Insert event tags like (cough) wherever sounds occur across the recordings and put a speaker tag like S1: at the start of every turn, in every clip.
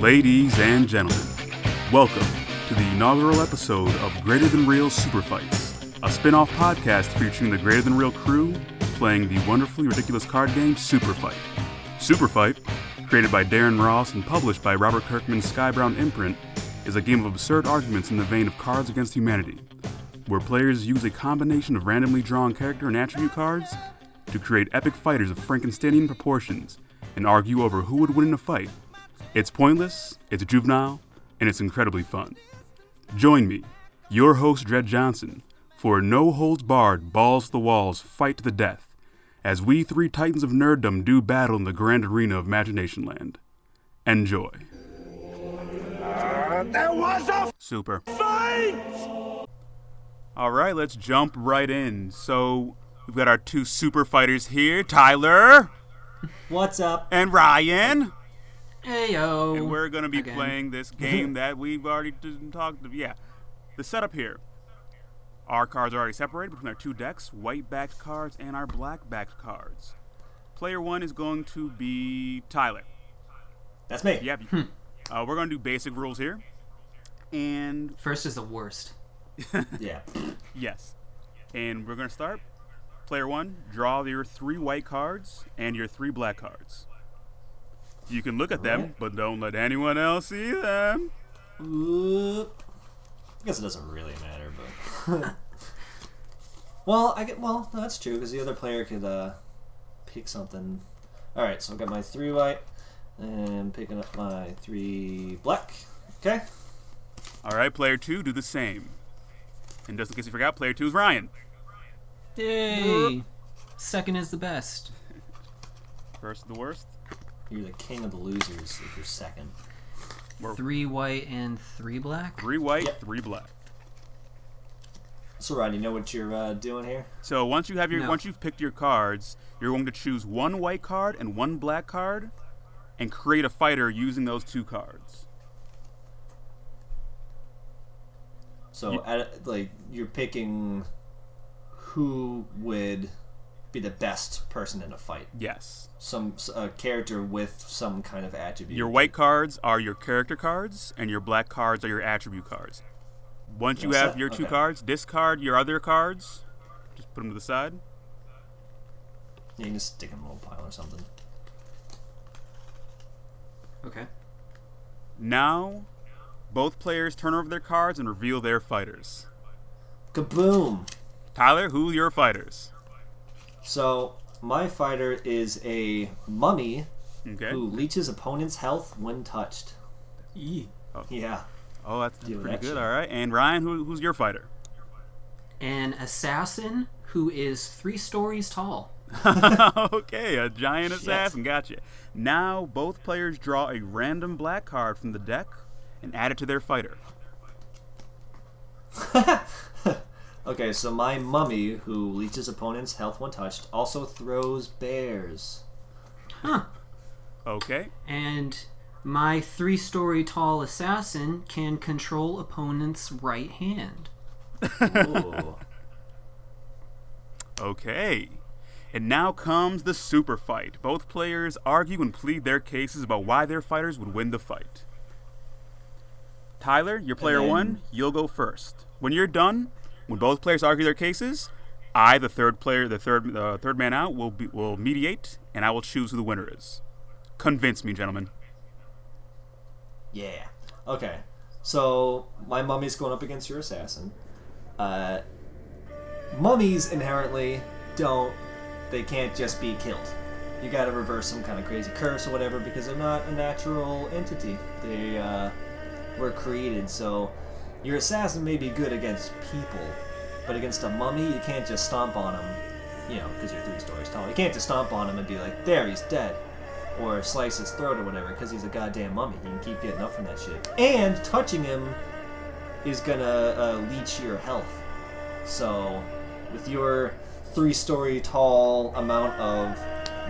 S1: Ladies and gentlemen, welcome inaugural episode of Greater Than Real Super Fights, a spin off podcast featuring the Greater Than Real crew playing the wonderfully ridiculous card game Super Fight. Super Fight, created by Darren Ross and published by Robert Kirkman's Skybound imprint, is a game of absurd arguments in the vein of Cards Against Humanity, where players use a combination of randomly drawn character and attribute cards to create epic fighters of Frankensteinian proportions and argue over who would win in a fight it's pointless, it's juvenile, and it's incredibly fun. Join me, your host Dred Johnson, for no holds barred, balls to the walls fight to the death, as we three titans of nerddom do battle in the grand arena of Imagination Land. Enjoy.
S2: Uh, there was a
S1: Super.
S2: fight!
S1: All right, let's jump right in. So, we've got our two super fighters here Tyler
S3: What's up?
S1: and Ryan.
S4: Hey yo.
S1: And we're going to be
S4: Again.
S1: playing this (laughs) game that we've already talked of. Yeah. The setup here. Our cards are already separated between our two decks white backed cards and our black backed cards. Player one is going to be Tyler.
S3: That's me.
S1: Yep. Uh, we're going to do basic rules here. And
S4: First is the worst. (laughs)
S3: Yeah.
S1: yes. And we're going to start. Player one, draw your three white cards and your three black cards. You can look at them,
S3: Alright.
S1: but don't let anyone else see them.
S3: I guess it doesn't really matter, but. (laughs) well, I get. Well, no, that's true because the other player could uh, pick something. All right, so I've got my three white, and picking up my three black. Okay.
S1: All right, player two, do the same. And just in case you forgot, player two is Ryan.
S4: Yay. Second is the best.
S1: First, the worst.
S3: You're the king of the losers if you're second.
S1: We're
S4: Three white and three black.
S1: three white,
S3: Yep.
S1: three black.
S3: So, Ryan, you know what you're uh, doing here?
S1: So once you have your,
S4: No.
S1: once you've picked your cards, you're going to choose one white card and one black card, and create a fighter using those two cards.
S3: So,
S1: You-
S3: at, like, you're picking who would be the best person in a fight.
S1: Yes.
S3: some s- a character with some kind of attribute.
S1: Your white cards are your character cards, and your black cards are your attribute cards. Once you
S3: What's
S1: have
S3: that?
S1: your two
S3: Okay.
S1: cards, discard your other cards. Just put them to the side.
S3: You can just stick them in a little pile or something.
S4: Okay.
S1: Now, both players turn over their cards and reveal their fighters.
S3: Kaboom!
S1: Tyler, who are your fighters?
S3: So my fighter is a mummy
S1: Okay.
S3: who leeches opponent's health when touched. Yeah.
S1: Oh, oh that's
S3: Do
S1: pretty
S3: that
S1: good.
S3: shit.
S1: All right. And Ryan, who, who's your fighter?
S4: An assassin who is three stories tall. (laughs)
S1: okay, a giant assassin. Gotcha. Now both players draw a random black card from the deck and add it to their fighter. (laughs)
S3: Okay, so my mummy who leeches opponent's health when touched also throws bears.
S4: Huh.
S1: Okay.
S4: And my three story tall assassin can control opponent's right hand.
S3: Ooh.
S1: Okay. And now comes the super fight. Both players argue and plead their cases about why their fighters would win the fight. Tyler, you're player
S3: then-
S1: one. You'll go first. When you're done, when both players argue their cases, I, the third player, the third, uh, third man out, will be, will mediate, and I will choose who the winner is. Convince me, gentlemen.
S3: Yeah. Okay. So my mummy's going up against your assassin. Uh, mummies inherently don't. They can't just be killed. You got to reverse some kind of crazy curse or whatever because they're not a natural entity. They uh, were created. So your assassin may be good against people, but against a mummy, you can't just stomp on him. You know, because you're three stories tall. You can't just stomp on him and be like, "There, he's dead." or slice his throat or whatever because he's a goddamn mummy. He can keep getting up from that shit. And touching him is gonna uh, leech your health. So, with your three-story tall amount of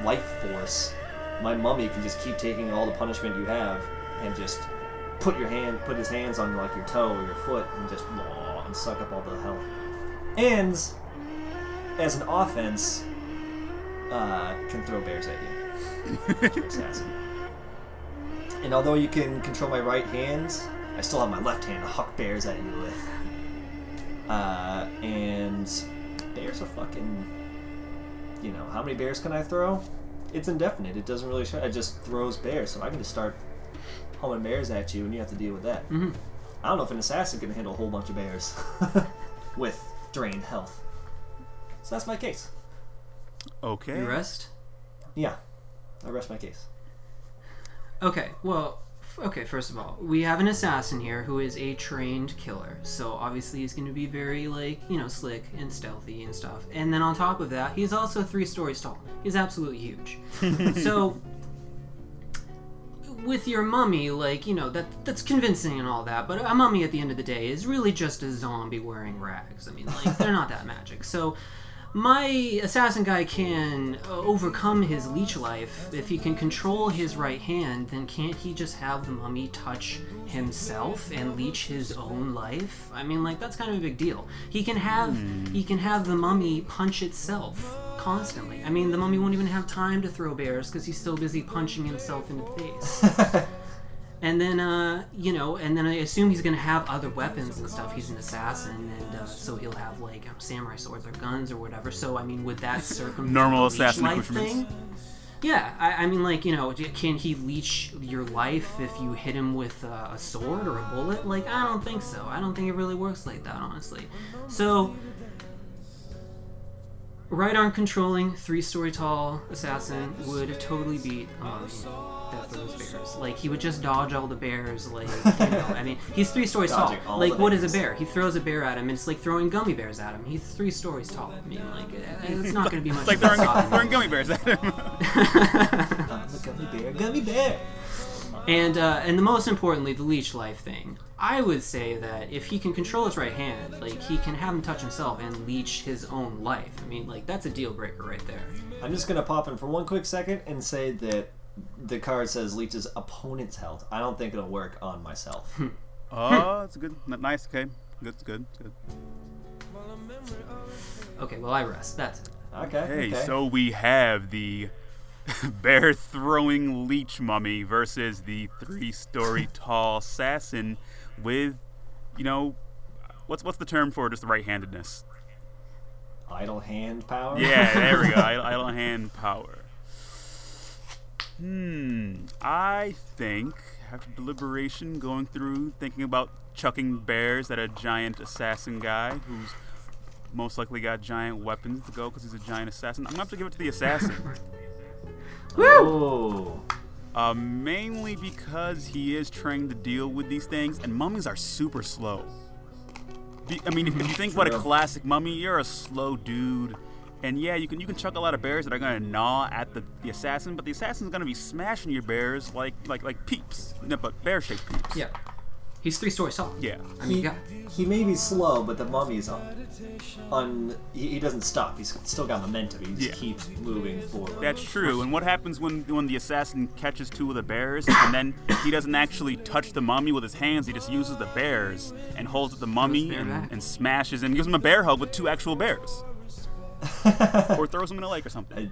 S3: life force, my mummy can just keep taking all the punishment you have and just put your hand, put his hands on like your toe or your foot, and just blah, and suck up all the health. And as an offense, uh, can throw bears at you. (laughs) And although you can control my right hand, I still have my left hand to huck bears at you with. Uh, and bears are fucking. You know, how many bears can I throw? It's indefinite. It doesn't really show. It just throws bears, so I can just start humming bears at you, and you have to deal with that.
S4: Mhm.
S3: I don't know if an assassin can handle a whole bunch of bears (laughs) with drained health. So that's my case.
S1: Okay.
S4: You rest.
S3: Yeah, I rest my case.
S4: Okay, well, f- okay, first of all, we have an assassin here who is a trained killer. So obviously he's going to be very, like, you know, slick and stealthy and stuff. And then on top of that, he's also three stories tall. He's absolutely huge. (laughs) so with your mummy, like, you know, that that's convincing and all that, but a mummy at the end of the day is really just a zombie wearing rags. I mean, like, they're not that magic. So my assassin guy can uh, overcome his leech life. If he can control his right hand then can't he just have the mummy touch himself and leech his own life? I mean like that's kind of a big deal. He can have he can have the mummy punch itself constantly. I mean the mummy won't even have time to throw bears because he's so busy punching himself in the face (laughs) and then, uh, you know, and then I assume he's gonna have other weapons and stuff. He's an assassin, and uh, so he'll have like um, samurai swords or guns or whatever. So I mean, would that (laughs) circumvent
S1: Normal assassin
S4: thing? Yeah, I, I mean, like you know, can he leech your life if you hit him with uh, a sword or a bullet? Like, I don't think so. I don't think it really works like that, honestly. So, right arm controlling, three story tall assassin would totally beat a mummy that throws bears. Like he would just dodge all the bears. Like you know, I mean, he's three stories tall.
S3: Dodging all
S4: Like
S3: the
S4: what is a
S3: bears.
S4: bear? He throws a bear at him, and it's like throwing gummy bears at him. He's three stories tall. I mean, like eh, it's not going to be much.
S1: It's like
S4: of a
S1: throwing, throwing gummy bears at him.
S3: I'm (laughs) a gummy bear, gummy bear.
S4: And uh, and the most importantly, the leech life thing. I would say that if he can control his right hand, like he can have him touch himself and leech his own life. I mean, like that's a deal breaker right there.
S3: I'm just gonna pop in for one quick second and say that the card says leeches opponent's health. I don't think it'll work on myself. (laughs)
S1: oh, it's good. Nice. Okay. Good. Good. Good.
S4: Okay, well I rest. That's it.
S3: Okay.
S1: Hey,
S3: okay.
S1: so we have the (laughs) bear throwing leech mummy versus the three story tall assassin with, you know, what's what's the term for just the right handedness?
S3: idle hand power.
S1: Yeah, there we go. (laughs) Idle, idle hand power. Hmm. I think after deliberation, going through, thinking about chucking bears at a giant assassin guy who's most likely got giant weapons to go because he's a giant assassin. I'm gonna have to give it to the assassin. (laughs)
S3: Oh.
S1: Uh, mainly because he is trying to deal with these things, and mummies are super slow. Be- I mean, if, if you think about a classic mummy, you're a slow dude, and yeah, you can you can chuck a lot of bears that are gonna gnaw at the, the assassin, but the assassin's gonna be smashing your bears like like like peeps, no, but bear shaped peeps.
S4: Yeah. He's three stories tall.
S1: Yeah.
S4: I mean,
S3: He,
S4: yeah.
S3: he may be slow, but the mummy's on. on he, he doesn't stop. He's still got momentum. He just
S1: Yeah.
S3: keeps moving forward.
S1: That's true. And what happens when when the assassin catches two of the bears and then he doesn't actually touch the mummy with his hands? He just uses the bears and holds up the mummy
S4: bear
S1: and,
S4: back.
S1: and smashes him, gives him a bear hug with two actual bears, (laughs) or throws him in a lake or something.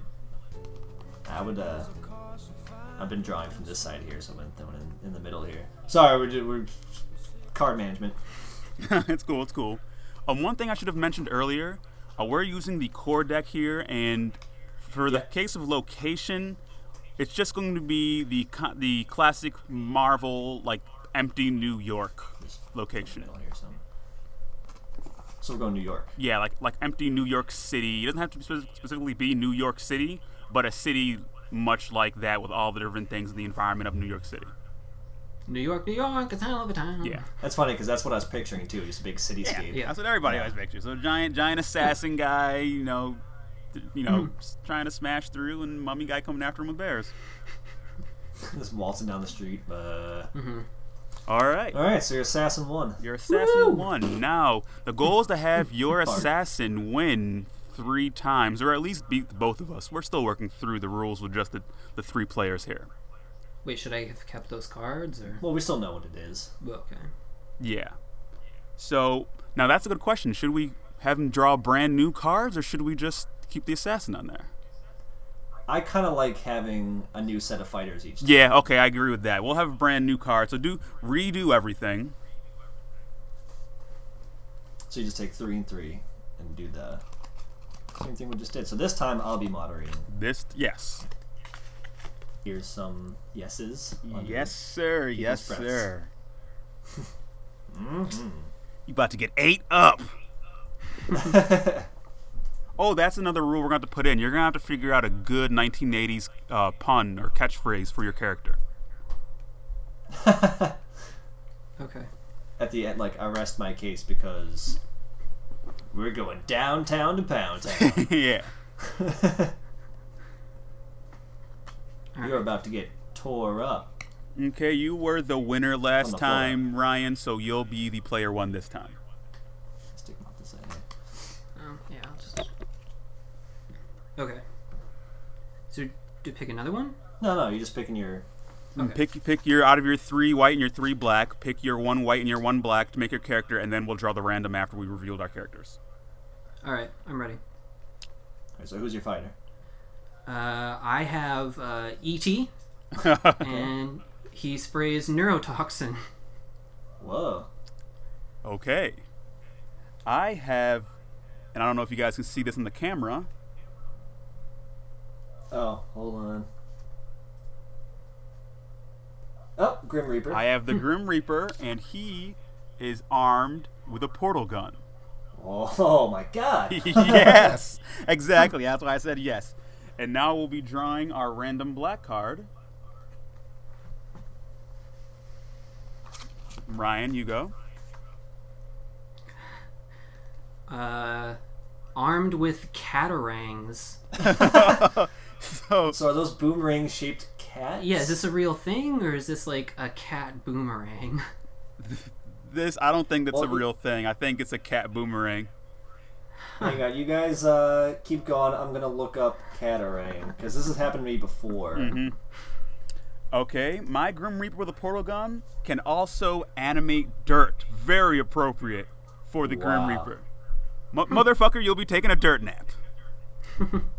S3: I, I would. uh I've been drawing from this side here, so I'm throwing in, in the middle here. Sorry, we're, we're card management. (laughs)
S1: it's cool. It's cool. Um, one thing I should have mentioned earlier, uh, we're using the core deck here, and for the
S3: Yeah.
S1: case of location, it's just going to be the the classic Marvel like empty New York location.
S3: So. So we're going New York.
S1: Yeah, like like empty New York City. It doesn't have to specifically be New York City, but a city much like that with all the different things in the environment of New York City.
S4: New York, New York, it's hell of a time.
S1: Yeah.
S3: That's funny because that's what I was picturing too. Just a big cityscape.
S4: Yeah.
S1: That's what everybody always pictures. So a giant, giant assassin guy, you know, th- you know, s- trying to smash through, and mummy guy coming after him with bears. (laughs)
S3: Just waltzing down the street. Uh,
S1: All right.
S3: All right, so your assassin won.
S1: Your assassin
S3: Woo!
S1: won. Now, the goal is to have (laughs) your assassin win three times, or at least beat both of us. We're still working through the rules with just the, the three players here.
S4: Wait, should I have kept those cards or?
S3: Well, we still know what it is.
S4: Okay.
S1: Yeah. So, now that's a good question. Should we have him draw brand new cards, or should we just keep the assassin on there?
S3: I kind of like having a new set of fighters each time.
S1: Yeah, okay, I agree with that. We'll have a brand new card. So, do redo everything.
S3: So you just take three and three and do the same thing we just did. So this time I'll be moderating.
S1: This, yes.
S3: Here's some yeses.
S1: Yes, sir. Yes,
S3: breaths.
S1: sir. (laughs)
S3: Mhm.
S1: You about to get eight up. (laughs) oh, that's another rule we're going to have to put in. You're going to have to figure out a good 1980s uh, pun or catchphrase for your character. (laughs)
S4: Okay.
S3: At the end, like I rest my case because we're going downtown to Pound Town. (laughs)
S1: yeah. (laughs)
S3: You're about to get tore up.
S1: Okay, you were the winner last
S3: the floor.
S1: time, Ryan, so you'll be the player one this time.
S3: Stick them up the side.
S4: Um, yeah, I'll just. Okay. So, do you pick another one?
S3: No, no, you're just picking your.
S4: Okay.
S1: Pick pick your out of your three white and your three black. Pick your one white and your one black to make your character, and then we'll draw the random after we revealed our characters.
S4: All right, I'm ready.
S3: Alright, so who's your fighter?
S4: Uh, I have uh, ET, (laughs) and he sprays neurotoxin.
S3: Whoa.
S1: okay. I have, and I don't know if you guys can see this in the camera.
S3: Oh, hold on. Oh, Grim Reaper.
S1: I have the Grim Reaper, and he is armed with a portal gun.
S3: Oh, oh my god. (laughs)
S1: yes, (laughs) exactly. That's why I said yes. And now we'll be drawing our random black card. Ryan, you go.
S4: Uh, armed with catarangs. (laughs)
S1: So
S3: So are those boomerang shaped cats?
S4: Yeah, is this a real thing, or is this like a cat boomerang? (laughs)
S1: this, I don't think that's a real thing. I think it's a cat boomerang.
S3: Hang on, you guys uh, keep going. I'm gonna look up Catarang because this has happened to me before.
S1: Mm-hmm. Okay, my Grim Reaper with a portal gun can also animate dirt. Very appropriate for the Grim Reaper. Mo- motherfucker, you'll be taking a dirt nap. (laughs)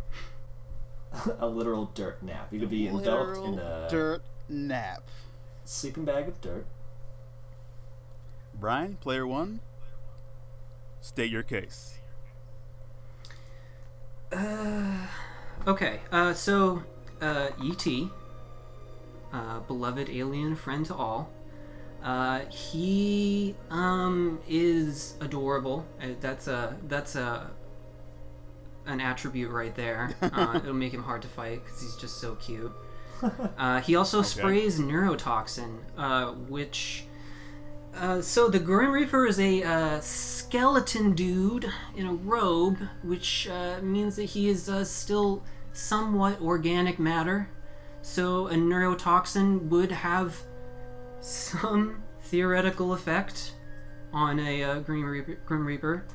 S1: (laughs)
S3: a literal dirt nap. You could be enveloped in a
S1: dirt nap.
S3: sleeping bag of dirt.
S1: Brian, player one, state your case.
S4: Uh, (sighs) Okay, uh, so uh, E.T., uh, beloved alien friend to all, uh, he um, is adorable. Uh, that's a that's a an attribute right there. (laughs) Uh, it'll make him hard to fight because he's just so cute. (laughs) Uh, he also sprays neurotoxin, uh, which. Uh, so the Grim Reaper is a uh, skeleton dude in a robe, which uh, means that he is uh, still somewhat organic matter. So a neurotoxin would have some theoretical effect on a uh, Grim, Reaper, Grim Reaper,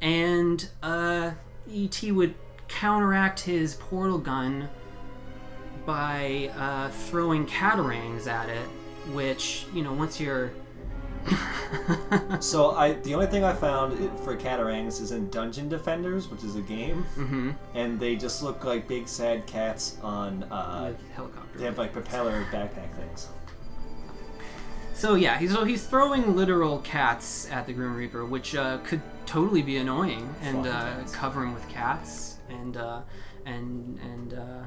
S4: and uh, ET would counteract his portal gun by uh, throwing catarangs at it, which you know once you're (laughs)
S3: So I, the only thing I found for Catarangs is in Dungeon Defenders, which is a game,
S4: mm-hmm,
S3: and they just look like big sad cats on. Uh,
S4: helicopter.
S3: they have like propeller backpack things.
S4: So yeah, he's so he's throwing literal cats at the Grim Reaper, which uh, could totally be annoying, and uh, cover him with cats, and uh, and and uh,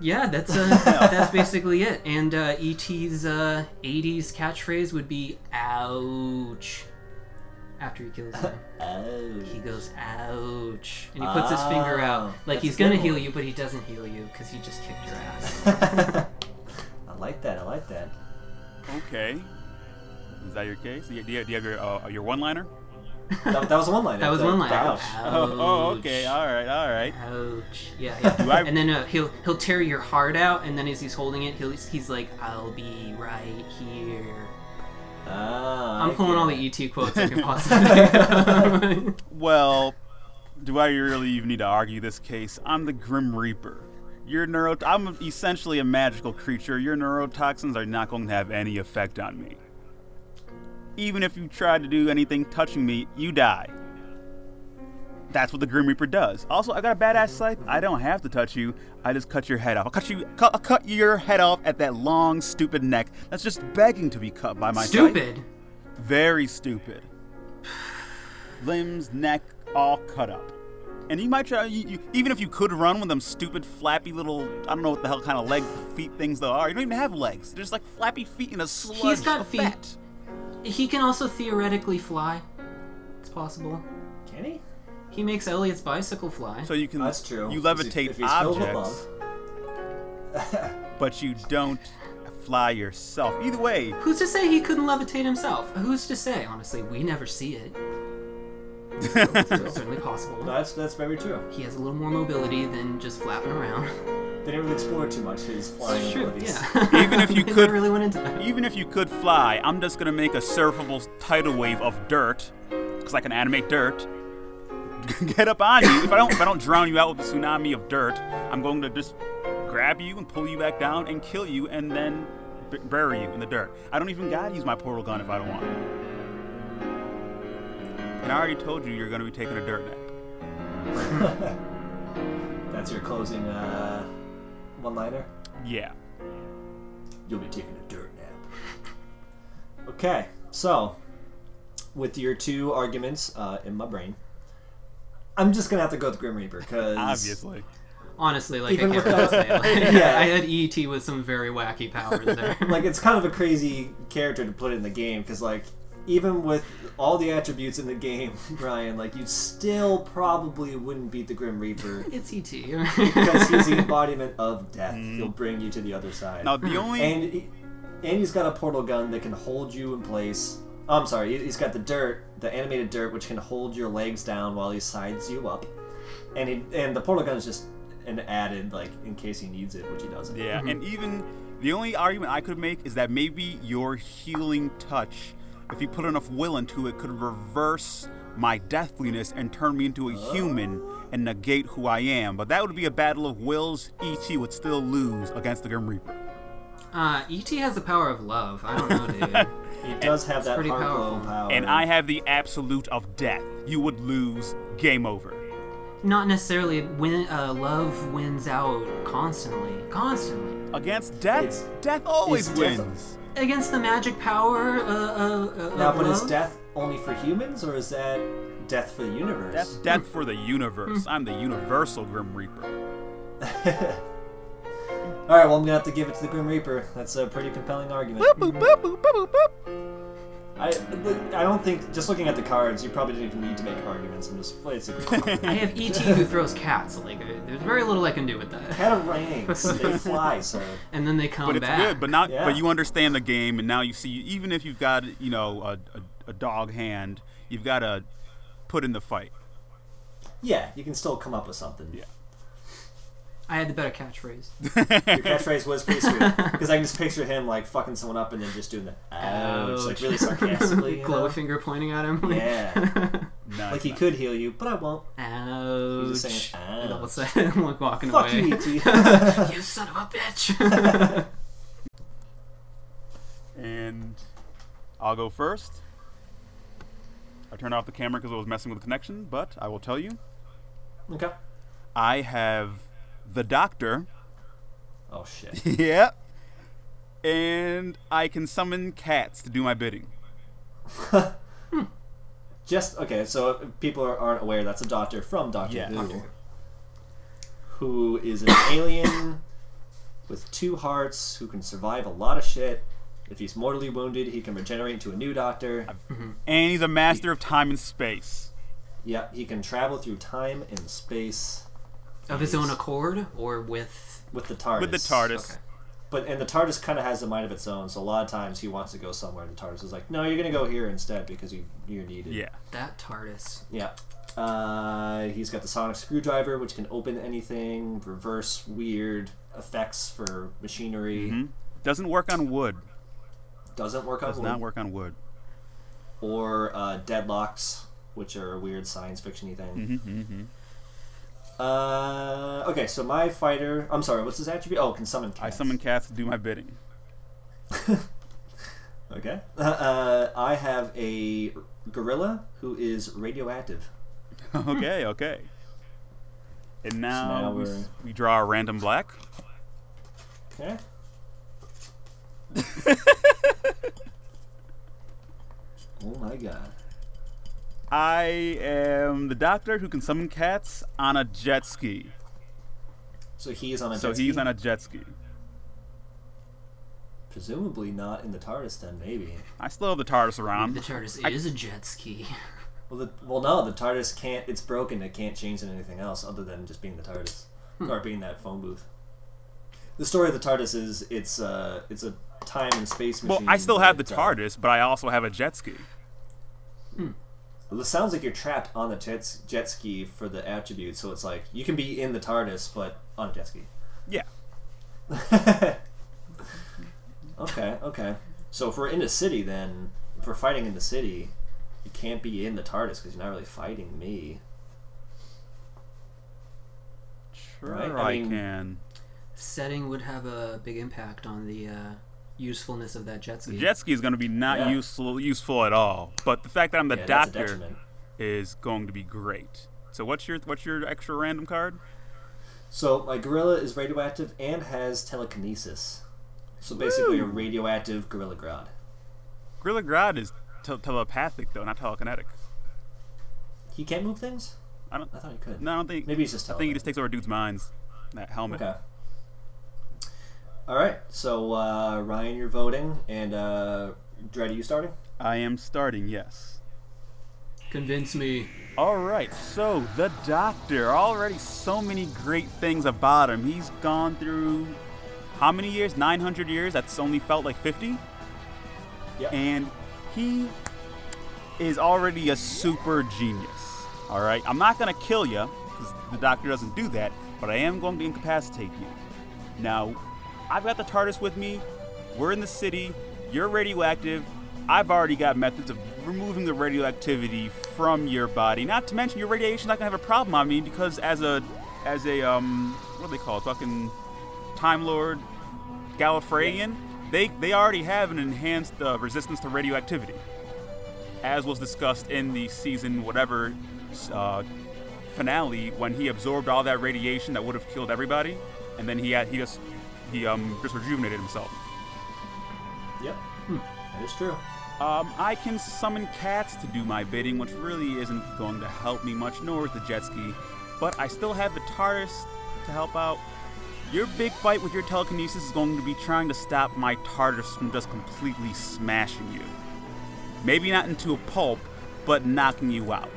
S4: yeah, that's uh, (laughs) that's basically it. And uh, ET's uh, '80s catchphrase would be "ouch" after he kills him. (laughs)
S3: Oh.
S4: He goes "ouch" and he puts his finger out
S3: Oh,
S4: like
S3: that's
S4: he's
S3: a good
S4: gonna
S3: one.
S4: heal you, but he doesn't heal you because he just kicked your (laughs) ass.
S3: I like that. I like that.
S1: Okay. Is that your case? Do you, do you, have your uh, your one liner?
S3: That, that was one liner.
S4: That was one liner.
S3: Ouch.
S1: Oh, oh, okay. All right, all right.
S4: Ouch. Yeah, (laughs) yeah.
S1: I-
S4: And then uh, he'll he'll tear your heart out, and then as he's holding it, he'll he's like, "I'll be right here."
S3: Ah,
S4: I'm
S3: I
S4: pulling
S3: get
S4: all the ET quotes I can possibly.
S1: Well, do I really even need to argue this case? I'm the Grim Reaper. Your neuro I'm essentially a magical creature. Your neurotoxins are not going to have any effect on me. Even if you try to do anything touching me, you die. That's what the Grim Reaper does. Also, I got a badass scythe. I don't have to touch you. I just cut your head off. I'll cut you. Cut, I'll cut your head off at that long, stupid neck. That's just begging to be cut by my scythe.
S4: Stupid.
S1: Very stupid. Limbs, neck, all cut up. And you might try, you, you, even if you could run with them stupid, flappy little, I don't know what the hell kind of leg, feet things they are. You don't even have legs. They're just like flappy feet in a sludge He's
S4: got
S1: of
S4: feet.
S1: fat.
S4: He can also theoretically fly. It's possible.
S3: Can he?
S4: He makes Elliot's bicycle fly.
S1: So you can,
S3: That's true.
S1: you levitate
S3: if he's filled with
S1: objects, but you don't fly yourself. Either way,
S4: Who's to say he couldn't levitate himself? Who's to say? Honestly, we never see it. (laughs) It's certainly possible.
S3: That's that's very true.
S4: He has a little more mobility than just flapping around.
S3: They didn't really explore too much his flying
S4: True,
S3: abilities.
S4: yeah. (laughs) (laughs)
S1: Even if you
S4: They
S1: could-
S4: really went into that.
S1: even if you could fly, I'm just gonna make a surfable tidal wave of dirt, because I can animate dirt. (laughs) Get up on you. If I don't, if I don't drown you out with a tsunami of dirt, I'm going to just grab you and pull you back down and kill you, and then b- bury you in the dirt. I don't even gotta use my portal gun if I don't want. And I already told you you're gonna be taking a dirt nap.
S3: That's your closing uh, one-liner.
S1: Yeah.
S3: You'll be taking a dirt nap. (laughs) Okay, so with your two arguments uh, in my brain, I'm just gonna have to go with Grim Reaper because
S1: Obviously.
S4: Honestly, like
S3: Even
S4: I can't
S3: without-
S4: say. Like, (laughs)
S3: Yeah.
S4: I had ET with some very wacky powers there. (laughs)
S3: like it's kind of a crazy character to put in the game because like even with all the attributes in the game, (laughs) Brian, like you still probably wouldn't beat the Grim Reaper (laughs)
S4: it's ET.
S3: because he's the (laughs) embodiment of death. Mm. He'll bring you to the other side.
S1: Now the only
S3: and he, and he's got a portal gun that can hold you in place. Oh, I'm sorry, he- he's got the dirt, the animated dirt, which can hold your legs down while he sides you up. And he, and the portal gun is just an added like in case he needs it, which he doesn't.
S1: Yeah, mm-hmm. and even the only argument I could make is that maybe your healing touch, if you put enough will into it, could reverse my deathliness and turn me into a human and negate who I am. But that would be a battle of wills. ET would still lose against the Grim Reaper.
S4: Uh, ET has the power of love. I don't know, dude. (laughs)
S3: He does have that
S4: pretty powerful.
S3: power.
S1: And I have the absolute of death. You would lose. Game over.
S4: Not necessarily. Win, uh, love wins out constantly. Constantly.
S1: Against death,
S3: It's-
S1: death always
S3: it's death-
S1: wins.
S4: Against the magic power uh, uh, uh,
S3: Now,
S4: of
S3: but is death only for humans, or is that death for the universe?
S1: That's death for the universe. I'm the universal Grim Reaper. (laughs)
S3: All right, well, I'm gonna have to give it to the Grim Reaper. That's a pretty compelling argument.
S1: Boop, boop, boop, boop, boop, boop.
S3: I, I don't think just looking at the cards, you probably didn't even need to make arguments. I'm just it's a (laughs)
S4: I have ET who throws cats. Like, uh, there's very little I can do with that.
S3: catarangs. (laughs) They fly, sir.
S4: And then they come
S1: but it's
S4: back.
S1: good. But not.
S3: Yeah.
S1: but you understand the game, and now you see. Even if you've got you know a, a, a dog hand, you've got to put in the fight.
S3: Yeah, you can still come up with something.
S1: Yeah.
S4: I had the better catchphrase. (laughs)
S3: Your catchphrase was pretty sweet because I can just picture him like fucking someone up and then just doing the ouch, like really oh, sarcastically. You (laughs)
S4: Glow
S3: know?
S4: finger pointing at him.
S3: Yeah, (laughs)
S1: Nice,
S3: like he
S1: nice.
S3: could heal you, but I won't.
S4: Ouch.
S3: He's just saying,
S4: And all of a
S3: ouch.
S4: sudden, like walking
S3: Fuck
S4: away.
S3: you,
S4: you son of a bitch.
S1: And I'll go first. I turned off the camera because I was messing with the connection, but I will tell you,
S3: okay.
S1: I have the Doctor.
S3: Oh shit. (laughs)
S1: yeah. And I can summon cats to do my bidding. (laughs)
S3: Just okay. So if people are, aren't aware, that's a doctor from Doctor
S1: Yeah,
S3: Who,
S1: Doctor Who.
S3: who is an (coughs) alien with two hearts who can survive a lot of shit. If he's mortally wounded, he can regenerate into a new doctor. Mm-hmm.
S1: And he's a master of time and space.
S3: Yeah, he can travel through time and space
S4: of his own accord, or with.
S3: with the TARDIS.
S1: With the TARDIS.
S4: Okay.
S3: but and the TARDIS kind of has a mind of its own. So a lot of times he wants to go somewhere, and the TARDIS is like, "No, you're gonna go here instead because you you're needed."
S1: Yeah.
S4: That TARDIS.
S3: Yeah. Uh, he's got the sonic screwdriver, which can open anything, reverse weird effects for machinery.
S1: hmm Doesn't work on wood.
S3: Doesn't work on
S1: Does
S3: wood.
S1: not work on wood.
S3: Or uh, deadlocks, which are a weird science fictiony thing.
S1: hmm hmm
S3: Uh, okay, so my fighter. I'm sorry, what's his attribute? Oh, can summon cats.
S1: I summon cats to do my bidding. (laughs)
S3: Okay. Uh, I have a gorilla who is radioactive. (laughs)
S1: okay, okay. And now,
S3: now
S1: we, we draw a random black.
S3: Okay. (laughs) oh my god.
S1: I am the doctor who can summon cats on a jet ski.
S3: So he is on a
S1: So
S3: jet
S1: he's on a jet ski.
S3: Presumably not in the TARDIS then, maybe.
S1: I still have the TARDIS around.
S4: The TARDIS
S1: I-
S4: is a jet ski.
S3: Well, the, well, no, the TARDIS can't. It's broken. It can't change into anything else other than just being the TARDIS or being that phone booth. The story of the TARDIS is it's uh it's a time and space machine. Well.
S1: I still have the
S3: uh,
S1: TARDIS, but I also have a jet ski.
S3: Well, it sounds like you're trapped on the jet, jet ski for the attribute, so it's like you can be in the TARDIS but on a jet ski.
S1: Yeah. (laughs)
S3: Okay, okay. So if we're in the city, then if we're fighting in the city, you can't be in the TARDIS because you're not really fighting me.
S1: Sure,
S3: Right,
S1: I,
S3: I mean-
S1: can.
S4: Setting would have a big impact on the uh, usefulness of that jet ski.
S1: The jet ski is going to be not
S3: Yeah.
S1: useful useful at all. But the fact that I'm the
S3: Yeah,
S1: doctor is going to be great. So what's your what's your extra random card?
S3: So my gorilla is radioactive and has telekinesis. So basically a radioactive gorilla grodd.
S1: Gorilla Grodd is tel- telepathic though, not telekinetic.
S3: He can't move things?
S1: I don't.
S3: I thought he could.
S1: No, I don't think.
S3: Maybe he's just
S1: I think he just takes over dudes' minds. That helmet.
S3: Okay. All right. So uh, Ryan, you're voting, and uh, Dredd, are you starting?
S1: I am starting. Yes.
S4: Convince me.
S1: All right. So the Doctor. Already so many great things about him. He's gone through how many years? 900 years. That's only felt like 50.
S3: Yeah.
S1: and he is already a super genius. All right, I'm not gonna kill you because the doctor doesn't do that, but I am going to incapacitate you. Now, I've got the TARDIS with me. We're in the city. You're radioactive. I've already got methods of removing the radioactivity from your body. Not to mention, your radiation's not gonna have a problem on me because as a, as a um, what do they call it? Fucking Time Lord, Gallifreyan, they they already have an enhanced uh, resistance to radioactivity, as was discussed in the season whatever uh, finale when he absorbed all that radiation that would have killed everybody, and then he had he just he um just rejuvenated himself.
S3: Yep. That is true.
S1: Um, I can summon cats to do my bidding, which really isn't going to help me much, nor is the jet ski. But I still have the TARDIS to help out. Your big fight with your telekinesis is going to be trying to stop my TARDIS from just completely smashing you. Maybe not into a pulp, but knocking you out.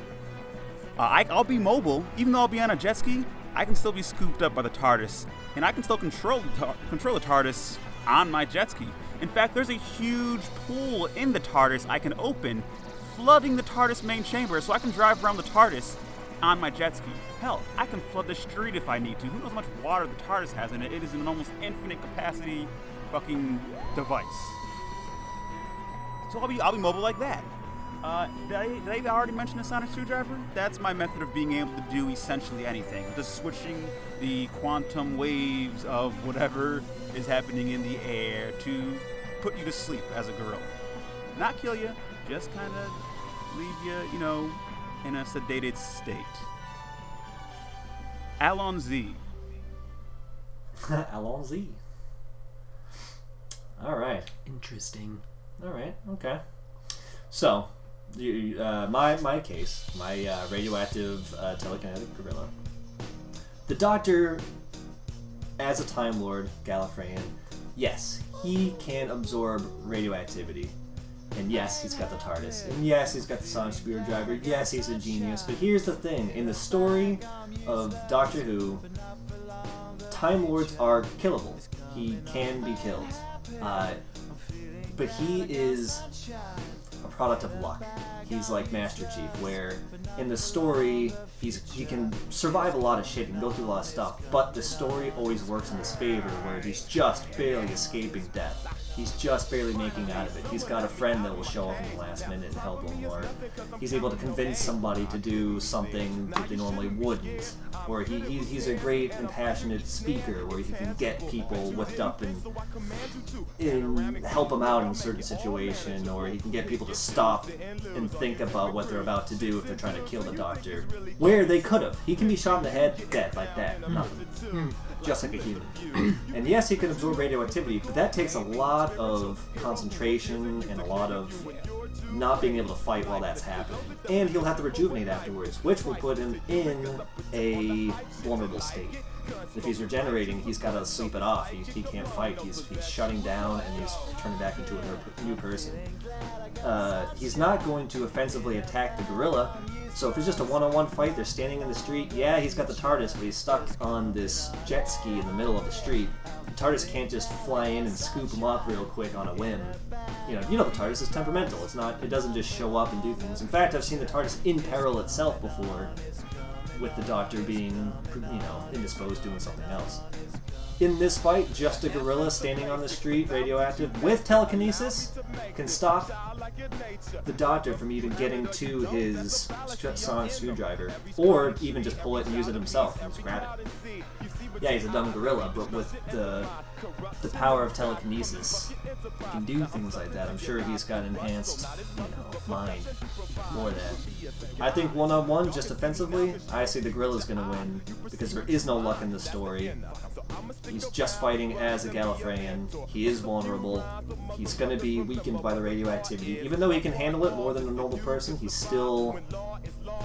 S1: Uh, I, I'll be mobile, even though I'll be on a jet ski. I can still be scooped up by the TARDIS, and I can still control the tar- control the TARDIS on my jet ski. In fact, there's a huge pool in the TARDIS I can open, flooding the TARDIS main chamber, so I can drive around the TARDIS on my jet ski. Hell, I can flood the street if I need to. Who knows how much water the TARDIS has in it? It is an almost infinite capacity fucking device. So I'll be I'll be mobile like that. Uh, did, I, did I already mention the sonic screwdriver? That's my method of being able to do essentially anything. Just switching the quantum waves of whatever is happening in the air to put you to sleep as a gorilla. Not kill you, just kind of leave you, you know, in a sedated state. Allons-y. (laughs)
S3: Allons-y. All right.
S4: Interesting.
S3: All right. Okay. So, you, uh, my my case, my uh, radioactive uh, telekinetic gorilla. The Doctor, as a Time Lord, Gallifreyan, yes, he can absorb radioactivity. And yes, he's got the TARDIS. And yes, he's got the sonic screwdriver. Yes, he's a genius. But here's the thing: in the story of Doctor Who, Time Lords are killable. He can be killed. Uh, but he is product of luck. He's like Master Chief, where in the story he's he can survive a lot of shit and go through a lot of stuff, but the story always works in his favor, where he's just barely escaping death. He's just barely making out of it. He's got a friend that will show up in the last minute and help him, or he's able to convince somebody to do something that they normally wouldn't. Or he, he, he's a great and passionate speaker where he can get people whipped up and, and help them out in a certain situation, or he can get people to stop and think about what they're about to do if they're trying to kill the doctor. Where they could have. He can be shot in the head, dead like that. Nothing hmm. just like a human. (clears throat) and yes, he can absorb radioactivity, but that takes a lot of concentration and a lot of not being able to fight while that's happening. And he'll have to rejuvenate afterwards, which will put him in a vulnerable state. If he's regenerating, he's got to sleep it off. He, he can't fight. He's, he's shutting down and he's turning back into a new person. Uh, he's not going to offensively attack the gorilla. So if it's just a one-on-one fight, they're standing in the street. Yeah, he's got the TARDIS, but he's stuck on this jet ski in the middle of the street. The TARDIS can't just fly in and scoop him up real quick on a whim. You know, you know the TARDIS is temperamental. It's not. It doesn't just show up and do things. In fact, I've seen the TARDIS in peril itself before, with the Doctor being, you know, indisposed doing something else. In this fight, just a gorilla standing on the street, radioactive, with telekinesis, can stop the Doctor from even getting to his sonic screwdriver, or even just pull it and use it himself and just grab it. Yeah, he's a dumb gorilla, but with the the power of telekinesis, he can do things like that. I'm sure he's got enhanced, you know, mind for that. I think one on one, just offensively, I see the gorilla's gonna win because there is no luck in the story. He's just fighting as a Gallifreyan. He is vulnerable. He's going to be weakened by the radioactivity. Even though he can handle it more than a normal person, he's still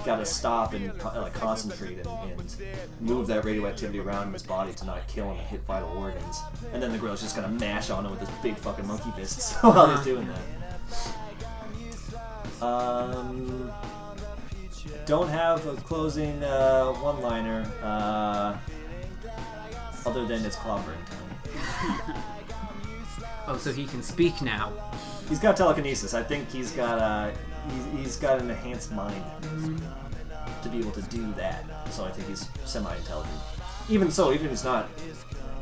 S3: got to stop and like, concentrate and, and, move that radioactivity around in his body to not kill him and hit vital organs. And then the gorilla's just to mash on him with his big fucking monkey fists (laughs) while he's doing that. Um, don't have a closing uh, one-liner. Uh, other than it's clobbering time. (laughs)
S4: oh, so he can speak now.
S3: He's got telekinesis. I think he's got uh, he's, got an enhanced mind to be able to do that. So I think he's semi-intelligent. Even so, even if he's not,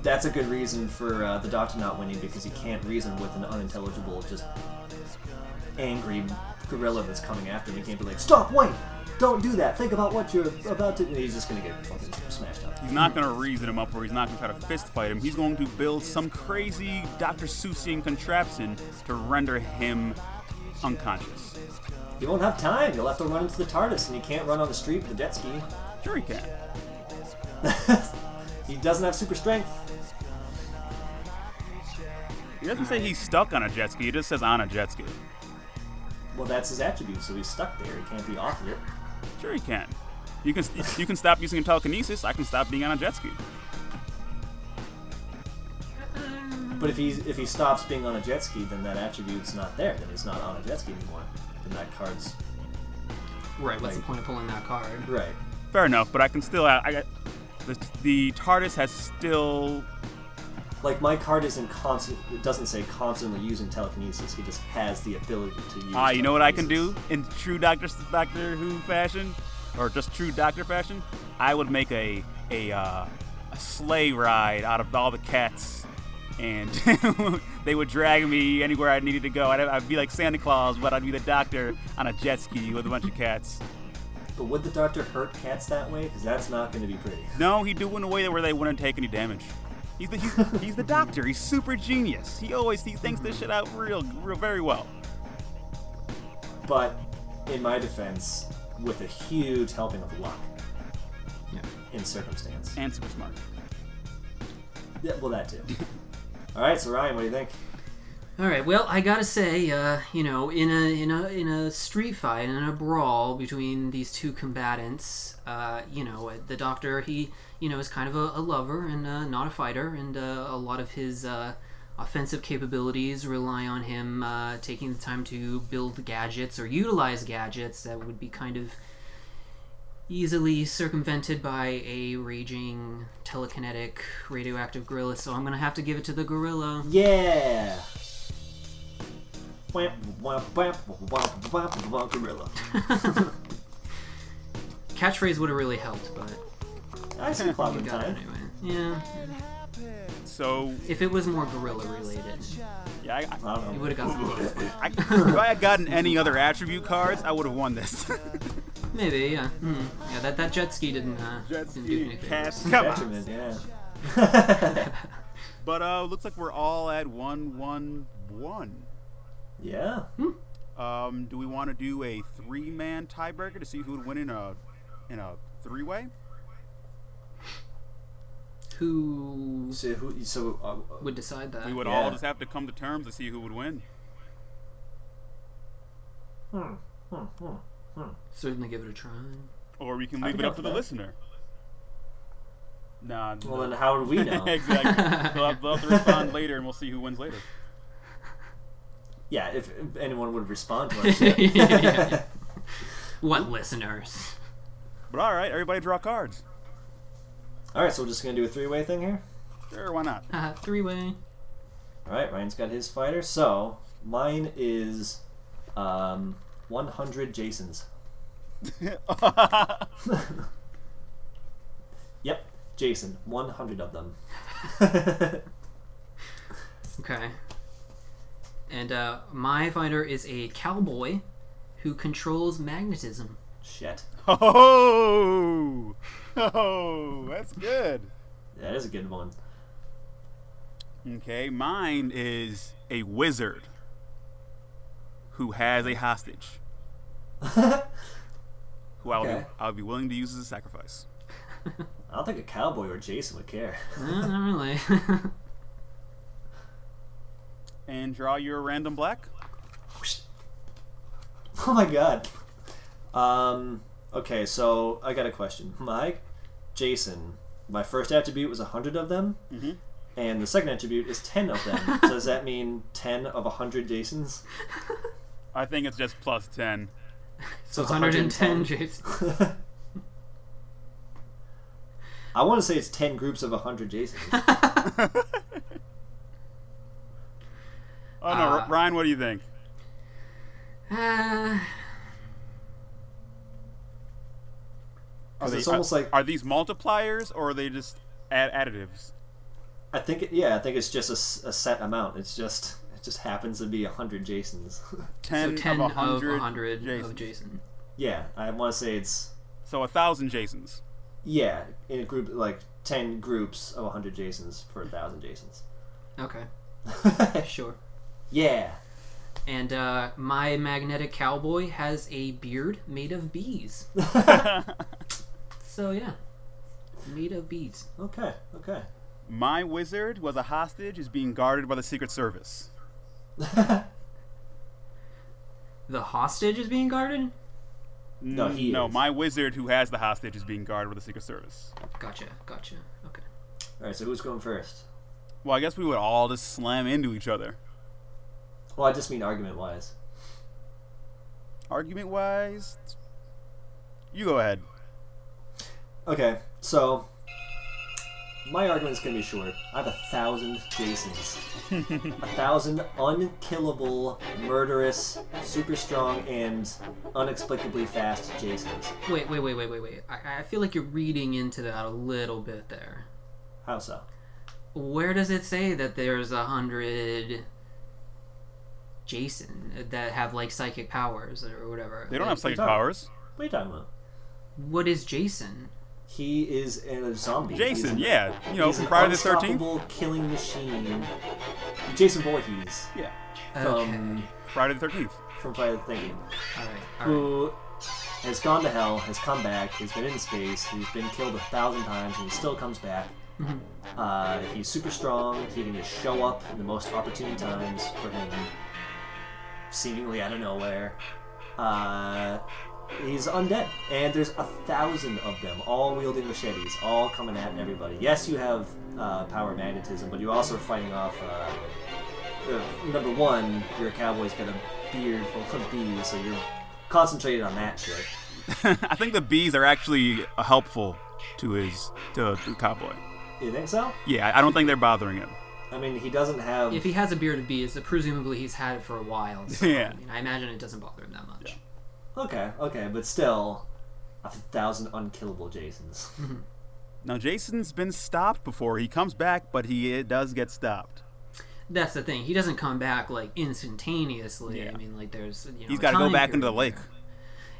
S3: that's a good reason for uh, the Doctor not winning because he can't reason with an unintelligible, just angry gorilla that's coming after him. He can't be like, "Stop! Wait! Don't do that! Think about what you're about to." And he's just gonna get fucking smashed up.
S1: He's not gonna reason him up, or he's not gonna try to fist fight him. He's going to build some crazy Dr. Seussian contraption to render him unconscious.
S3: He won't have time. He'll have to run into the TARDIS, and he can't run on the street with the jet ski.
S1: Sure, he can.
S3: he doesn't have super strength.
S1: He doesn't say he's stuck on a jet ski. He just says on a jet ski.
S3: Well, that's his attribute, so he's stuck there. He can't be off of it.
S1: Sure, he can. You can you can stop using telekinesis. I can stop being on a jet ski.
S3: But if he if he stops being on a jet ski, then that attribute's not there. Then he's not on a jet ski anymore. Then that card's
S4: right. What's like, the point of pulling that card?
S3: Right.
S1: Fair enough, but I can still. I, got the, the TARDIS has still.
S3: Like my card isn't constant. It doesn't say constantly using telekinesis. He just has the ability to use.
S1: Ah, you know what I can do in true Doctor Doctor Who fashion, or just true Doctor fashion? I would make a a uh, a sleigh ride out of all the cats, and (laughs) they would drag me anywhere I needed to go. I'd, I'd be like Santa Claus, but I'd be the Doctor on a jet ski with a bunch of cats.
S3: But would the Doctor hurt cats that way? Because that's not going to be pretty.
S1: No, he'd do it in a way where they wouldn't take any damage. He's the he's, (laughs) he's, the doctor. He's super genius. He always he thinks this shit out real real very well.
S3: But in my defense, with a huge helping of luck.
S4: Yeah.
S3: In circumstance.
S1: And super smart.
S3: Yeah, well that too. (laughs) All right, so Ryan, what do you think?
S4: All right. Well, I gotta say, uh, you know, in a in a in a street fight, in a brawl between these two combatants, uh, you know, the doctor he you know is kind of a, a lover and uh, not a fighter, and uh, a lot of his uh, offensive capabilities rely on him uh, taking the time to build gadgets or utilize gadgets that would be kind of easily circumvented by a raging telekinetic radioactive gorilla, so I'm gonna have to give it to the gorilla.
S3: Yeah. Gorilla. (laughs)
S4: Catchphrase would have really helped, but
S3: I see clock
S4: you
S3: in
S4: got it
S3: time.
S4: anyway. Yeah,
S1: So
S4: if it was more gorilla related,
S1: yeah, I,
S3: I
S4: you
S3: don't know.
S4: would have got some. (laughs)
S1: I, if I had gotten any other attribute cards, I would have won this. (laughs)
S4: Maybe, yeah. Hmm. Yeah, that, that jet ski didn't, uh,
S1: Jet
S4: didn't do
S1: ski,
S4: anything.
S1: cast, (laughs) come on.
S3: Benjamin, yeah.
S1: But uh, looks like we're all at one, one, one.
S3: yeah.
S1: Um, do we want to do a three-man tiebreaker to see who would win in a in a three-way?
S4: Who
S3: So who? So uh,
S4: would decide that?
S1: We would
S3: Yeah.
S1: all just have to come to terms to see who would win.
S3: hmm, hmm, hmm.
S4: Certainly give it a try.
S1: Or we can leave it up
S3: help
S1: to the listener. Nah.
S3: Well,
S1: no.
S3: then how would we (laughs) know?
S1: exactly. they'll, have, they'll have to respond (laughs) later, and we'll see who wins later.
S3: yeah, if, if anyone would respond to (laughs) our shit.
S4: Yeah. What listeners?
S1: But all right, everybody draw cards.
S3: All right, so we're just gonna do a three-way thing here.
S1: Sure, why not?
S4: Uh, three way.
S3: All right, Ryan's got his fighter. So mine is um, 100 Jasons. (laughs) Yep, Jason. 100 of them. (laughs)
S4: Okay. And uh, my fighter is a cowboy who controls magnetism.
S3: Shit, (laughs)
S1: oh, oh, that's good.
S3: that is a good one.
S1: Okay, mine is a wizard who has a hostage (laughs) who I'll,
S3: Okay.
S1: be, I'll be willing to use as a sacrifice.
S3: I don't think a cowboy or Jason would care.
S4: Uh, not (laughs) really. (laughs)
S1: And draw your random black.
S3: Oh my god. Um. Okay, so I got a question. My Jason, my first attribute was 100 of them,
S1: Mhm.
S3: and the second attribute is 10 of them. (laughs) so does that mean 10 of 100 Jasons?
S1: I think it's just plus 10.
S3: So it's
S4: 110 Jason. (laughs)
S3: I want to say it's 10 groups of 100 Jasons. (laughs)
S1: Oh no,
S4: Uh,
S1: Ryan, what do you think?
S4: Uh,
S1: Are
S3: 'Cause it's almost like-
S1: are these multipliers or are they just add- additives?
S3: I think, it, yeah, I think it's just a set amount. It's just, it just happens to be 100 Jasons. (laughs)
S1: 10,
S4: so 10
S1: of
S4: of
S1: 100,
S4: 100
S1: Jasons.
S4: of Jason.
S3: yeah, I want to say it's,
S1: So a thousand Jasons.
S3: yeah, in a group, like 10 groups of 100 Jasons for a 1,000 Jasons.
S4: Okay, (laughs) sure.
S3: yeah.
S4: And uh, my magnetic cowboy has a beard made of bees. (laughs) So yeah, made of beads.
S3: Okay, okay.
S1: My wizard was a hostage is being guarded by the Secret Service. (laughs)
S4: The hostage is being guarded.
S3: No, he
S1: No,
S3: is.
S1: my wizard who has the hostage is being guarded by the Secret Service.
S4: Gotcha, gotcha. Okay.
S3: Alright, so who's going first?
S1: Well, I guess we would all just slam into each other.
S3: Well, I just mean argument wise.
S1: Argument wise, you go ahead.
S3: Okay, so my argument's gonna be short. I have a thousand Jasons. a thousand unkillable, murderous, super strong, and inexplicably fast Jasons.
S4: Wait, wait, wait, wait, wait, wait. I, I feel like you're reading into that a little bit there.
S3: How so?
S4: Where does it say that there's a hundred Jason that have like psychic powers or whatever?
S1: They don't have psychic powers.
S3: What are you talking about?
S4: What is Jason?
S3: He is a zombie.
S1: Jason,
S3: He's
S1: yeah, you know,
S3: he's an
S1: Friday the Thirteenth.
S3: unstoppable killing machine. Jason Voorhees
S1: Yeah,
S3: from
S1: Friday the Thirteenth.
S3: from Friday the Thirteenth.
S4: All right. All right.
S3: who has gone to hell, has come back, he's been in space, he's been killed a thousand times, and he still comes back. Uh, he's super strong, he can just show up in the most opportune times for him, seemingly out of nowhere. Uh, he's undead, and there's a thousand of them, all wielding machetes, all coming at everybody. Yes, you have uh, power magnetism, but you're also are fighting off. Uh, uh, number one, your cowboy's got a beard full of bees, so you're concentrated on that shit. (laughs)
S1: I think the bees are actually helpful to his to the cowboy.
S3: You think so?
S1: Yeah, I- I don't think they're bothering him.
S3: I mean, he doesn't have.
S4: If he has a beard of bees, presumably he's had it for a while. So, (laughs)
S1: Yeah.
S4: I, mean, I imagine it doesn't bother him that much.
S3: Okay, okay, but still, a thousand unkillable Jasons. (laughs)
S1: Now Jason's been stopped before. He comes back, but he does get stopped.
S4: That's the thing. He doesn't come back like instantaneously.
S1: Yeah.
S4: I mean, like there's you know.
S1: He's
S4: a
S1: got to go back into the lake.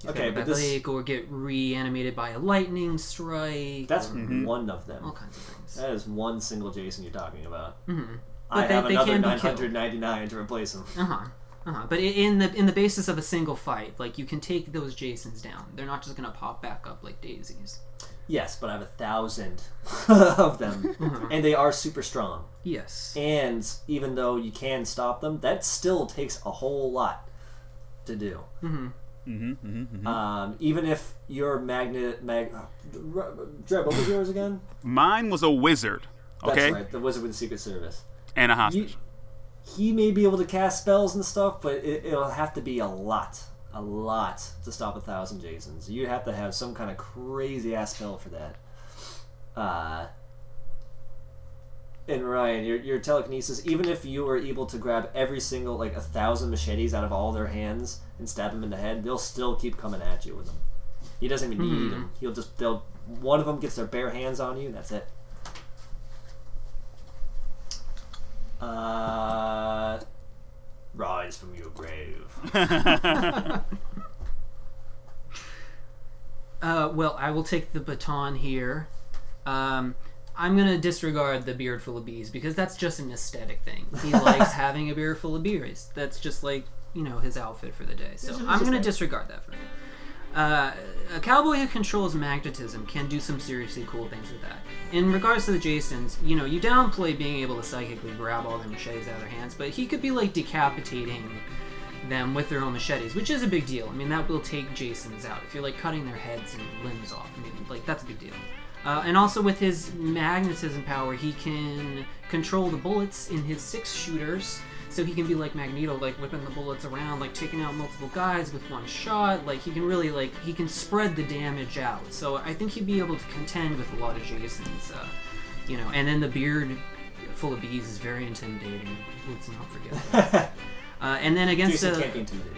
S4: He's
S3: Okay, but
S4: the
S3: this-
S4: lake or get reanimated by a lightning strike.
S3: That's
S4: or
S1: Mm-hmm.
S3: one of them.
S4: all kinds of things.
S3: That is one single Jason you're talking about.
S4: Mhm.
S3: I
S4: they-
S3: have
S4: they
S3: another
S4: can be killed.
S3: 999 to replace him.
S4: Uh huh. Uh-huh. But in the in the basis of a single fight, like you can take those Jasons down. They're not just gonna pop back up like daisies.
S3: Yes, but I have a thousand (laughs) of them, and they are super strong.
S4: Yes.
S3: And even though you can stop them, that still takes a whole lot to do.
S4: Mm-hmm.
S1: Mm-hmm, mm-hmm,
S3: Um, even if your magnet, mag, Dred, what was yours again?
S1: Mine was a wizard, Okay?
S3: That's right, the wizard with the Secret Service.
S1: and a
S3: You,
S1: hostage.
S3: He may be able to cast spells and stuff, but it, it'll have to be a lot, a lot to stop a thousand Jasons. You'd have to have some kind of crazy ass spell for that. Uh, and Ryan, your, your telekinesis, even if you were able to grab every single, like a thousand machetes out of all their hands and stab them in the head, they'll still keep coming at you with them. He doesn't even need them. He'll just, they'll, one of them gets their bare hands on you, and that's it. Uh, rise from your grave. (laughs) (laughs)
S4: Uh, well, I will take the baton here. Um, I'm gonna disregard the beard full of bees because that's just an aesthetic thing. He (laughs) likes having a beard full of bees. That's just like you know his outfit for the day. So I'm gonna disregard that for now. Uh, a cowboy who controls magnetism can do some seriously cool things with that. In regards to the Jasons, you know, you downplay being able to psychically grab all their machetes out of their hands, but he could be like decapitating them with their own machetes, which is a big deal. I mean, that will take Jasons out. If you're like cutting their heads and limbs off, I mean, like that's a big deal. Uh, and also with his magnetism power, he can control the bullets in his six shooters. So he can be like Magneto, like whipping the bullets around, like taking out multiple guys with one shot. Like he can really like he can spread the damage out. So I think he'd be able to contend with a lot of Jasons. Uh, you know, and then the beard full of bees is very intimidating. Let's not forget that. (laughs) Uh, and then against
S3: Jason
S4: a,
S3: can't be intimidated.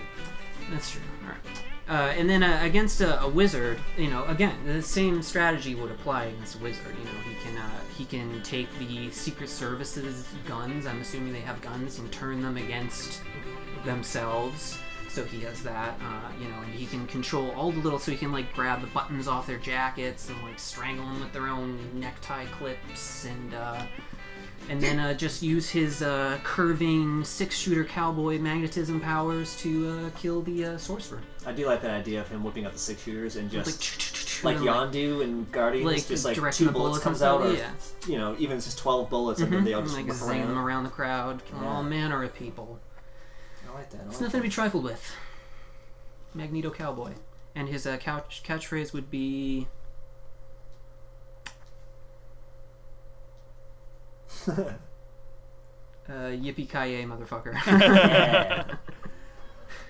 S4: that's true. All right. Uh, and then uh, against a, a wizard, you know, again, the same strategy would apply against a wizard. You know, he can uh, he can take the Secret Service's guns. I'm assuming they have guns and turn them against themselves. So he has that, uh, you know, and he can control all the little. So he can like grab the buttons off their jackets and like strangle them with their own necktie clips and. Uh, and then uh, just use his uh, curving six-shooter cowboy magnetism powers to uh, kill the uh, sorcerer.
S3: I do like that idea of him whipping out the six shooters and just
S4: Like,
S3: like, Yondu and Guardians,
S4: like,
S3: just like two bullets comes out, or
S4: stuff,
S3: you know, even just twelve bullets, and then they all
S4: and
S3: just
S4: like
S3: whip
S4: zing them
S3: around.
S4: around the crowd, killing all manner of people.
S3: I like that. I
S4: It's
S3: like
S4: nothing to be trifled with. Magneto Cowboy, and his uh, couch catchphrase would be. (laughs) Uh, yippee ki motherfucker! (laughs)
S3: Yeah.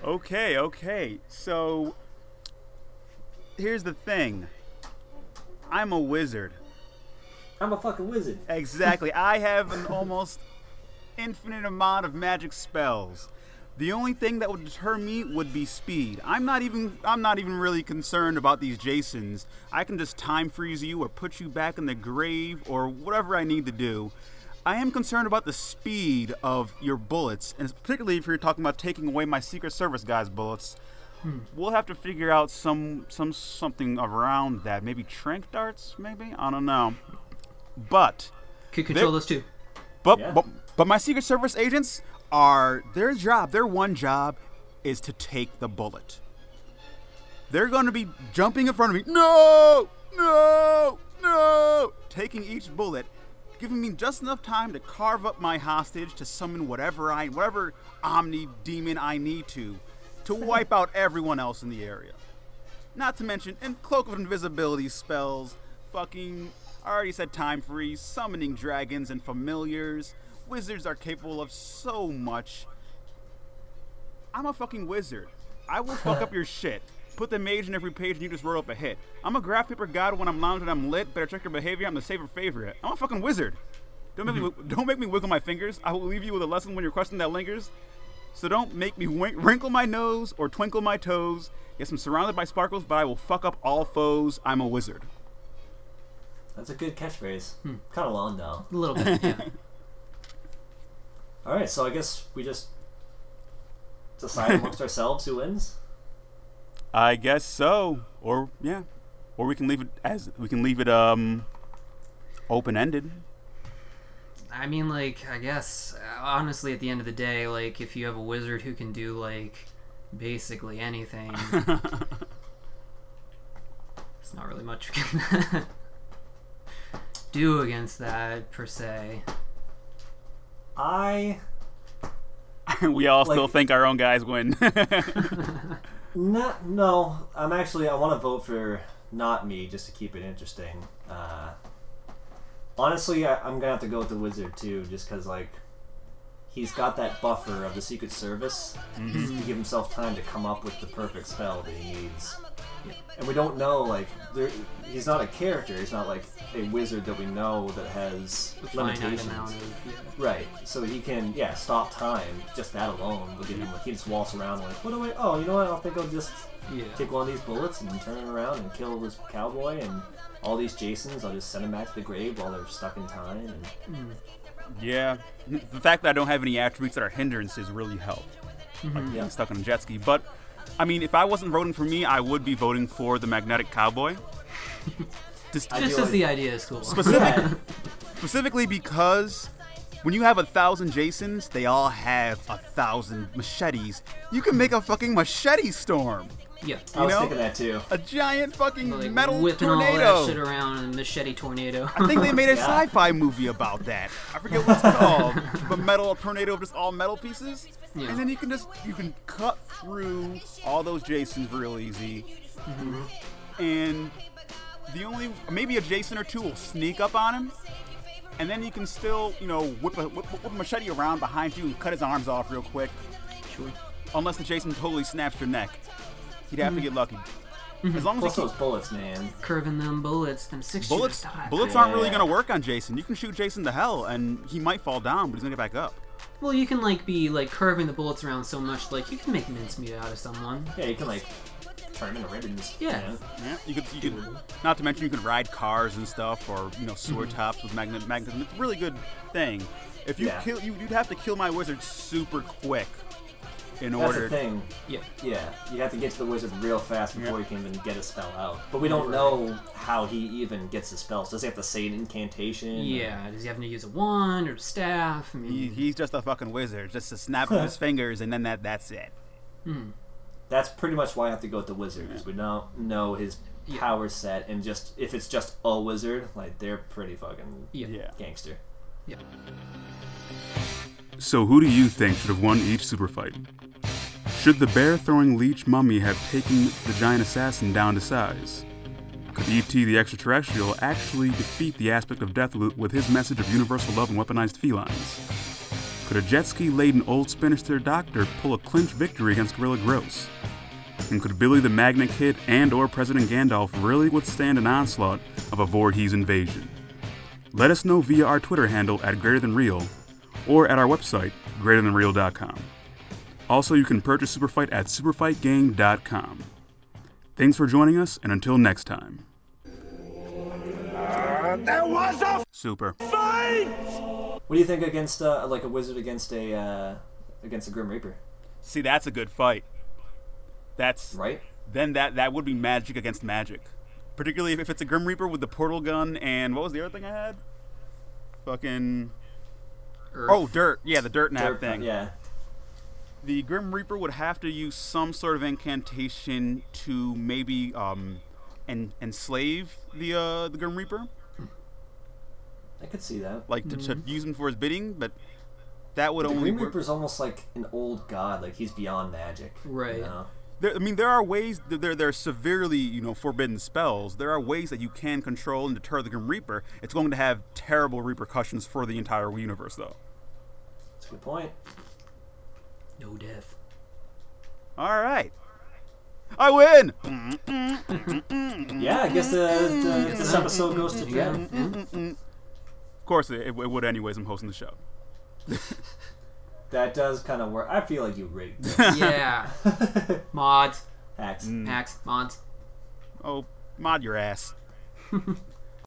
S1: Okay, okay. So here's the thing. I'm a wizard.
S3: I'm a fucking wizard.
S1: Exactly. (laughs) I have an almost infinite amount of magic spells. The only thing that would deter me would be speed. I'm not even I'm not even really concerned about these Jasons. I can just time freeze you or put you back in the grave or whatever I need to do. I am concerned about the speed of your bullets, and particularly if you're talking about taking away my Secret Service guys' bullets. Hmm. We'll have to figure out some some something around that. Maybe trank darts, maybe? I don't know. But
S4: Could control those two.
S1: but,
S3: Yeah.
S1: but but my Secret Service agents are their job, their one job is to take the bullet. They're going to be jumping in front of me. No! No! No! Taking each bullet, giving me just enough time to carve up my hostage to summon whatever I whatever omni demon I need to to (laughs) wipe out everyone else in the area. Not to mention, and cloak of invisibility spells, fucking, I already said time freeze, summoning dragons and familiars. Wizards are capable of so much. I'm a fucking wizard. I will fuck up (laughs) your shit. Put the mage in every page and you just roll up a hit. I'm a graph paper god when I'm lounged and I'm lit. Better check your behavior. I'm the saver favorite. I'm a fucking wizard. Don't make me mm-hmm. don't make me wiggle my fingers. I will leave you with a lesson when your question that lingers. So don't make me wink, wrinkle my nose or twinkle my toes. Yes, I'm surrounded by sparkles, but I will fuck up all foes. I'm a wizard.
S3: That's a good catchphrase. Hmm. Kind of long though.
S4: A little bit. Yeah. (laughs)
S3: All right, so I guess we just decide (laughs) amongst ourselves who wins.
S1: I guess so. Or yeah, or we can leave it as we can leave it um open ended.
S4: I mean, like, I guess, uh, honestly, at the end of the day, like, if you have a wizard who can do, like, basically anything, (laughs) it's not really much you can (laughs) do against that, per se.
S3: I (laughs)
S1: we all still think our own guys win.
S3: No, no. I'm actually I want to vote for not me just to keep it interesting. Uh, honestly, I, I'm gonna have to go with the wizard too, just because like he's got that buffer of the Secret Service to give himself time to come up with the perfect spell that he needs. And we don't know like there, he's not a character. He's not like a wizard that we know that has
S4: A
S3: limitations.
S4: of. Yeah.
S3: Right. So he can, yeah, stop time. Just that alone will give him. Like, he just waltz around like, what do I? Oh, you know what? I think I'll just
S4: Yeah.
S3: take one of these bullets and turn it around and kill this cowboy and all these Jasons. I'll just send them back to the grave while they're stuck in time. And
S1: yeah, the fact that I don't have any attributes that are hindrances really helped. Like mm-hmm.
S3: Yeah.
S1: being stuck on a jet ski, but. I mean, if I wasn't voting for me, I would be voting for the magnetic cowboy. (laughs) Just
S3: I
S4: Just
S3: feel
S4: as
S3: like-
S4: the idea is cool.
S1: specific,
S3: Yeah. (laughs)
S1: specifically because when you have a thousand Jasons, they all have a thousand machetes. You can make a fucking machete storm.
S4: Yeah.
S3: I was
S1: know?
S3: thinking that too.
S1: A giant fucking
S4: Like
S1: metal
S4: whipping all
S1: tornado.
S4: that shit around in a machete tornado.
S1: I think they made a (laughs)
S3: Yeah.
S1: sci-fi movie about that. I forget what it's called. (laughs) but metal tornado of just all metal pieces.
S4: Yeah.
S1: And then you can just you can cut through all those Jasons real easy. Mm-hmm. And the only maybe a Jason or two will sneak up on him. And then you can still, you know, whip a, whip, whip a machete around behind you and cut his arms off real quick.
S4: Sure.
S1: Unless the Jason totally snaps your neck. He'd have to get lucky. Mm-hmm. As long as
S3: Plus
S1: he
S3: those bullets, man.
S4: Curving them bullets, them six
S1: bullets
S4: shooters.
S1: Bullets aren't really gonna work on Jason. You can shoot Jason to hell, and he might fall down, but he's gonna get back up.
S4: Well, you can like be like curving the bullets around so much, like you can make mincemeat out of someone.
S3: Yeah, you can like turn them into ribbons.
S4: Yeah.
S3: man.
S1: Yeah, you could. You could. Not to mention, you could ride cars and stuff, or you know, sword mm-hmm. tops with magnet magnetism. It's a really good thing. If you
S3: Yeah.
S1: kill, you'd have to kill my wizard super quick in
S3: That's
S1: order.
S3: the thing.
S4: Yeah.
S3: Yeah, you have to get to the wizard real fast before you can even get a spell out. But we don't know how he even gets the spells. Does he have to say an incantation?
S4: Yeah. Does he have to use a wand or a staff? I mean,
S1: He, he's just a fucking wizard. Just a snap (laughs) of his fingers, and then that that's it. Hmm.
S3: That's pretty much why I have to go with the wizard, because we don't know his
S4: Yeah.
S3: power set, and just if it's just a wizard, like they're pretty fucking
S4: yeah.
S1: Yeah.
S3: gangster.
S4: Yeah.
S1: So, who do you think should have won each super fight? Should the bear throwing leech mummy have taken the giant assassin down to size? Could E.T. the extraterrestrial actually defeat the aspect of death with his message of universal love and weaponized felines? Could a jet ski laden old Spinister doctor pull a clinch victory against Gorilla Grodd? And could Billy the Magnet Kid and or President Gandalf really withstand an onslaught of a Voorhees invasion? Let us know via our Twitter handle at greater than real or at our website, greaterthanreal.com. Also, you can purchase Superfight at superfightgame.com. Thanks for joining us, and until next time.
S2: There was a
S1: Super.
S2: fight!
S3: What do you think against uh, like a wizard against a uh, against a Grim Reaper?
S1: See, that's a good fight. That's
S3: Right?
S1: then that that would be magic against magic. Particularly if it's a Grim Reaper with the portal gun and what was the other thing I had? Fucking
S4: Earth.
S1: oh, dirt. Yeah, the dirt nap
S3: Dirt-
S1: thing.
S3: Yeah.
S1: the Grim Reaper would have to use some sort of incantation to maybe um, en- enslave the uh, the Grim Reaper,
S3: I could see that.
S1: like to, to use him for his bidding. But that would
S3: Mm-hmm. The
S1: only
S3: Grim
S1: work.
S3: Reaper's almost like an old god, like he's beyond magic. you
S4: Right.
S3: know?
S1: There, I mean, there are ways. There, there are severely, you know, forbidden spells. There are ways that you can control and deter the Grim Reaper. It's going to have terrible repercussions for the entire universe, though.
S3: That's a good point.
S4: No death.
S1: All right. I win.
S3: Yeah, I guess, uh, the, this episode goes to
S4: Yeah.
S3: Jen.
S1: Of course, it, it would anyways. I'm hosting the show.
S3: That does kind of work. I feel like you rigged it. (laughs)
S4: Yeah. (laughs) Mods,
S3: Hacks.
S1: Mm.
S4: hacks, mods.
S1: Oh, mod your ass. (laughs)